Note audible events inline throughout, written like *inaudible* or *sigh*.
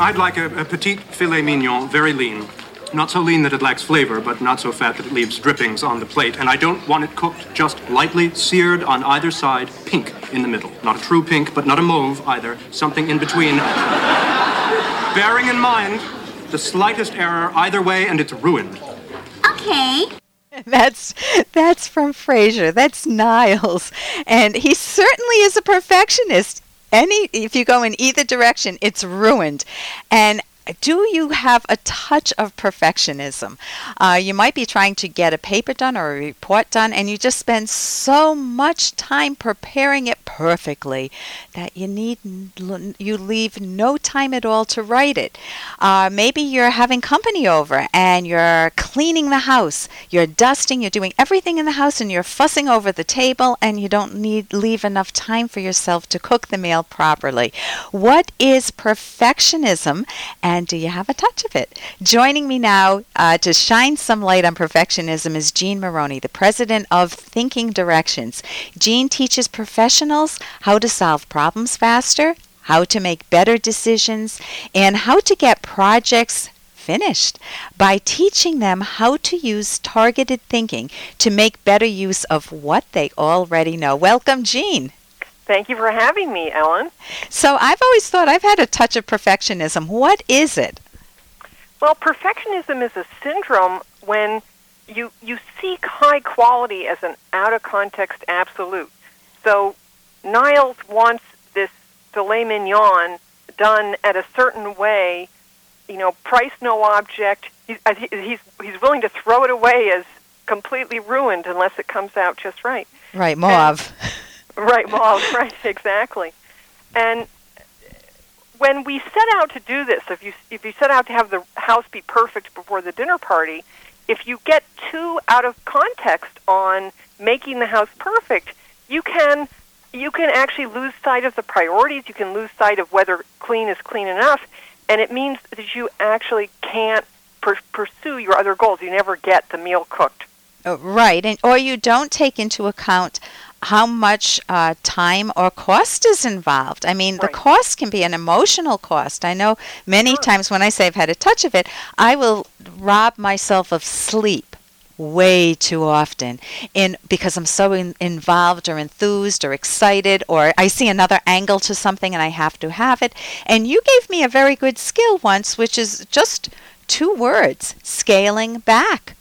I'd like a, a petite filet mignon, very lean. Not so lean that it lacks flavor, but not so fat that it leaves drippings on the plate. And I don't want it cooked just lightly seared on either side, pink in the middle. Not a true pink, but not a mauve either. Something in between. *laughs* Bearing in mind the slightest error either way, and it's ruined. Okay. *laughs* That's that's from Frasier. That's Niles, and he certainly is a perfectionist. Any if you go in either direction, it's ruined. And do you have a touch of perfectionism? Uh, you might be trying to get a paper done or a report done, and you just spend so much time preparing it perfectly that you need you leave no time at all to write it. Uh, maybe you're having company over and you're cleaning the house, you're dusting, you're doing everything in the house, and you're fussing over the table, and you don't need leave enough time for yourself to cook the meal properly. What is perfectionism? And and do you have a touch of it? Joining me now uh, to shine some light on perfectionism is Jean Moroney, the president of Thinking Directions. Jean teaches professionals how to solve problems faster, how to make better decisions, and how to get projects finished by teaching them how to use targeted thinking to make better use of what they already know. Welcome, Jean. Thank you for having me, Ellen. So I've always thought I've had a touch of perfectionism. What is it? Well, perfectionism is a syndrome when you you seek high quality as an out of context absolute. So Niles wants this filet mignon done at a certain way, you know, price no object. He's uh, he's he's willing to throw it away as completely ruined unless it comes out just right. Right, mauve. And, *laughs* Right, well, *laughs* right, exactly. And when we set out to do this, if you if you set out to have the house be perfect before the dinner party, if you get too out of context on making the house perfect, you can you can actually lose sight of the priorities. You can lose sight of whether clean is clean enough, and it means that you actually can't per- pursue your other goals. You never get the meal cooked. Oh, right, and or you don't take into account how much uh, time or cost is involved. I mean, right. the cost can be an emotional cost. I know many sure. times when I say I've had a touch of it, I will rob myself of sleep way too often in because I'm so in, involved or enthused or excited or I see another angle to something and I have to have it. And you gave me a very good skill once which is just two words, scaling back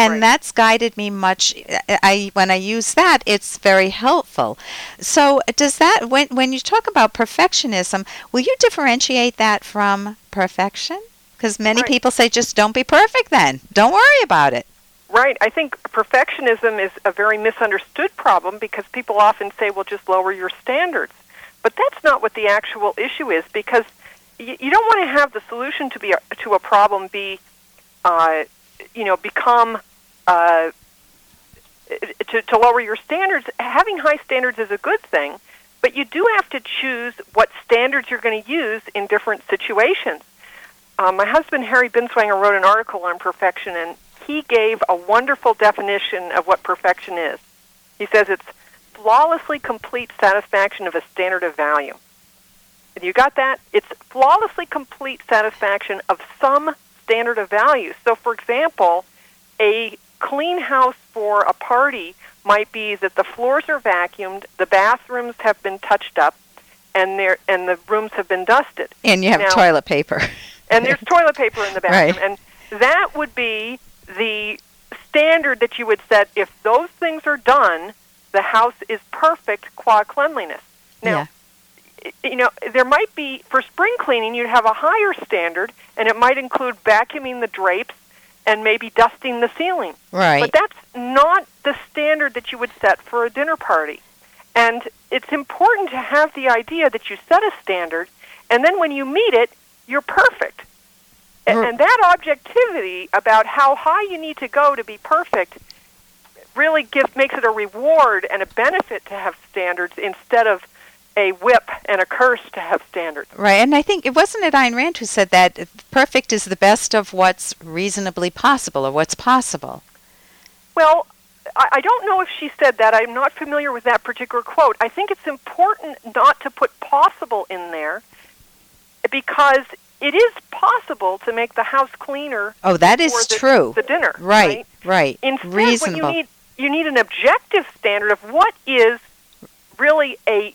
and right. that's guided me much i when i use that it's very helpful so does that when when you talk about perfectionism will you differentiate that from perfection because many right. people say just don't be perfect then don't worry about it Right. I think perfectionism is a very misunderstood problem because people often say, well, just lower your standards. But that's not what the actual issue is because you, you don't want to have the solution to be a, to a problem be, uh, you know, become uh, to, to lower your standards. Having high standards is a good thing, but you do have to choose what standards you're going to use in different situations. Uh, my husband Harry Binswanger wrote an article on perfection, and he gave a wonderful definition of what perfection is. He says it's flawlessly complete satisfaction of a standard of value. You got that? It's flawlessly complete satisfaction of some standard of value. So, for example, a clean house for a party might be that the floors are vacuumed, the bathrooms have been touched up, and there and the rooms have been dusted. And you have now, toilet paper. and there's *laughs* toilet paper in the bathroom, right. and that would be the standard that you would set. If those things are done, the house is perfect qua cleanliness. Now, yeah. you know, there might be for spring cleaning, you'd have a higher standard, and it might include vacuuming the drapes and maybe dusting the ceiling. Right. But that's not the standard that you would set for a dinner party. And it's important to have the idea that you set a standard, and then when you meet it, you're perfect. Mm. And that objectivity about how high you need to go to be perfect really gives makes it a reward and a benefit to have standards instead of a whip and a curse to have standards. Right, and I think it wasn't it Ayn Rand who said that perfect is the best of what's reasonably possible or what's possible. Well, I don't know if she said that. I'm not familiar with that particular quote. I think it's important not to put possible in there because it is possible to make the house cleaner. Oh, that is the, true. The dinner, right, right. Instead, Reasonable. what you need you need an objective standard of what is really a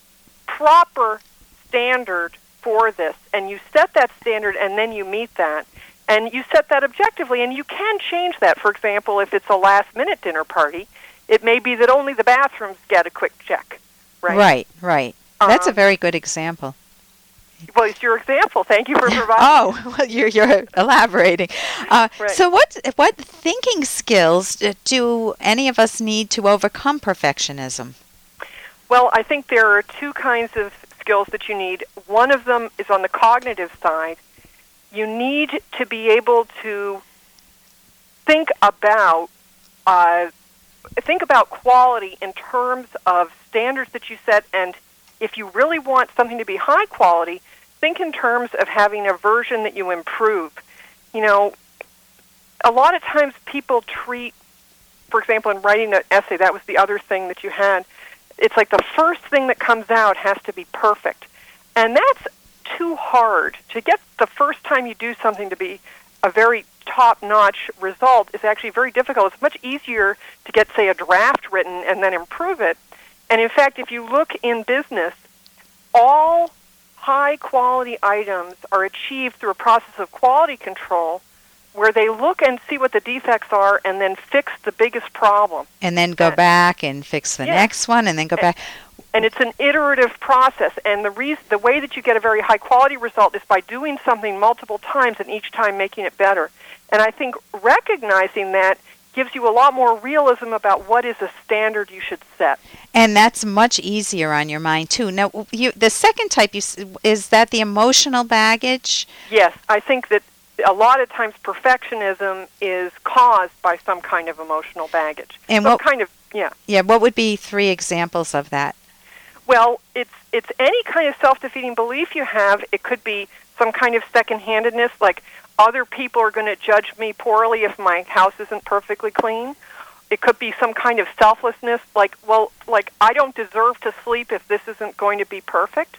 proper standard for this, and you set that standard, and then you meet that, and you set that objectively, and you can change that. For example, if it's a last minute dinner party, it may be that only the bathrooms get a quick check. Right. Right. Right. That's a Um, very good example. Well, it's your example. Thank you for *laughs* providing. Oh, *laughs* well, you're you're elaborating. Uh, Right. So, what what thinking skills do any of us need to overcome perfectionism? Well, I think there are two kinds of skills that you need. One of them is on the cognitive side. You need to be able to think about uh, think about quality in terms of standards that you set, and if you really want something to be high quality, think in terms of having a version that you improve. You know, a lot of times people treat, for example, in writing an essay, that was the other thing that you had it's like the first thing that comes out has to be perfect. And that's too hard. To get the first time you do something to be a very top notch result is actually very difficult. It's much easier to get, say, a draft written and then improve it. And in fact, if you look in business, all high quality items are achieved through a process of quality control where they look and see what the defects are and then fix the biggest problem. And then go Yeah. back and fix the Yeah. next one, and then go back. and it's an iterative process and the reason the way that you get a very high quality result is by doing something multiple times and each time making it better and i think recognizing that gives you a lot more realism about what is a standard you should set And that's much easier on your mind too. Now, you, the second type you, is that the emotional baggage. yes i think that a lot of times perfectionism is caused by some kind of emotional baggage And some what- kind of yeah Yeah, what would be three examples of that? Well, it's it's any kind of self-defeating belief you have. It could be some kind of second-handedness, like other people are going to judge me poorly if my house isn't perfectly clean. It could be some kind of selflessness, like well, like I don't deserve to sleep if this isn't going to be perfect.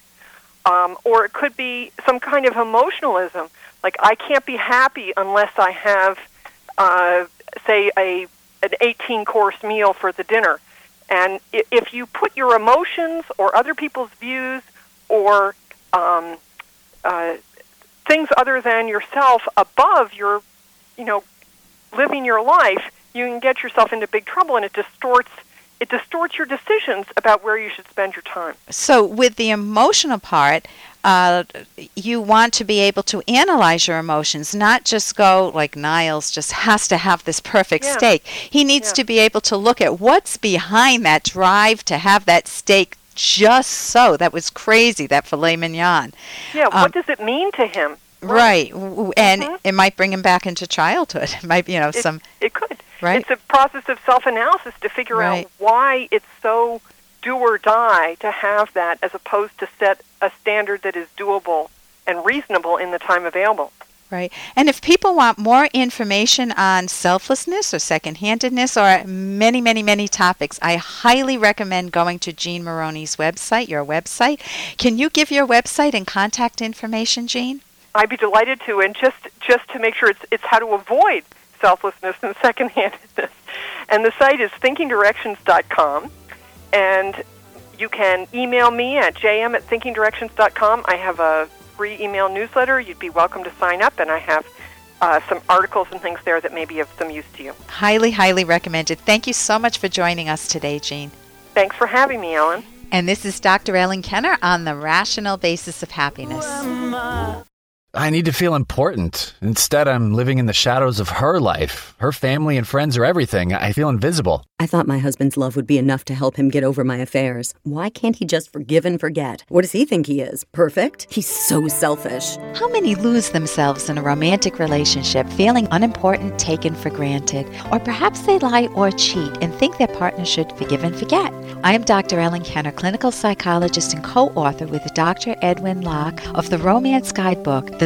Um, or it could be some kind of emotionalism, like I can't be happy unless I have, uh, say, a an 18 course meal for the dinner. And if you put your emotions or other people's views or um, uh, things other than yourself above your, you know, living your life, you can get yourself into big trouble, and it distorts it distorts your decisions about where you should spend your time. So, with the emotional part, uh, you want to be able to analyze your emotions, not just go like Niles just has to have this perfect Yeah. steak. He needs Yeah. to be able to look at what's behind that drive to have that steak just so. That was crazy, that filet mignon. Yeah, Um, what does it mean to him? Right. W- And Mhm. it might bring him back into childhood. *laughs* It might, you know, It- some. It could. Right. It's a process of self-analysis to figure Right. out why it's so do or die to have that as opposed to set a standard that is doable and reasonable in the time available. Right. And if people want more information on selflessness or second handedness or many, many, many topics, I highly recommend going to Jean Moroney's website, your website. Can you give your website and contact information, Jean? I'd be delighted to, and just just to make sure it's it's how to avoid selflessness and *laughs* second-handedness. And the site is thinkingdirections.com, and you can email me at jm at thinkingdirections.com. I have a free email newsletter. You'd be welcome to sign up, and I have uh, some articles and things there that may be of some use to you. Highly, highly recommended. Thank you so much for joining us today, Jean. Thanks for having me, Ellen. And this is Dr. Ellen Kenner on the rational basis of happiness. I need to feel important. Instead, I'm living in the shadows of her life. Her family and friends are everything. I feel invisible. I thought my husband's love would be enough to help him get over my affairs. Why can't he just forgive and forget? What does he think he is? Perfect? He's so selfish. How many lose themselves in a romantic relationship feeling unimportant, taken for granted? Or perhaps they lie or cheat and think their partner should forgive and forget. I am Dr. Ellen Kenner, clinical psychologist and co author with Dr. Edwin Locke of the Romance Guidebook, The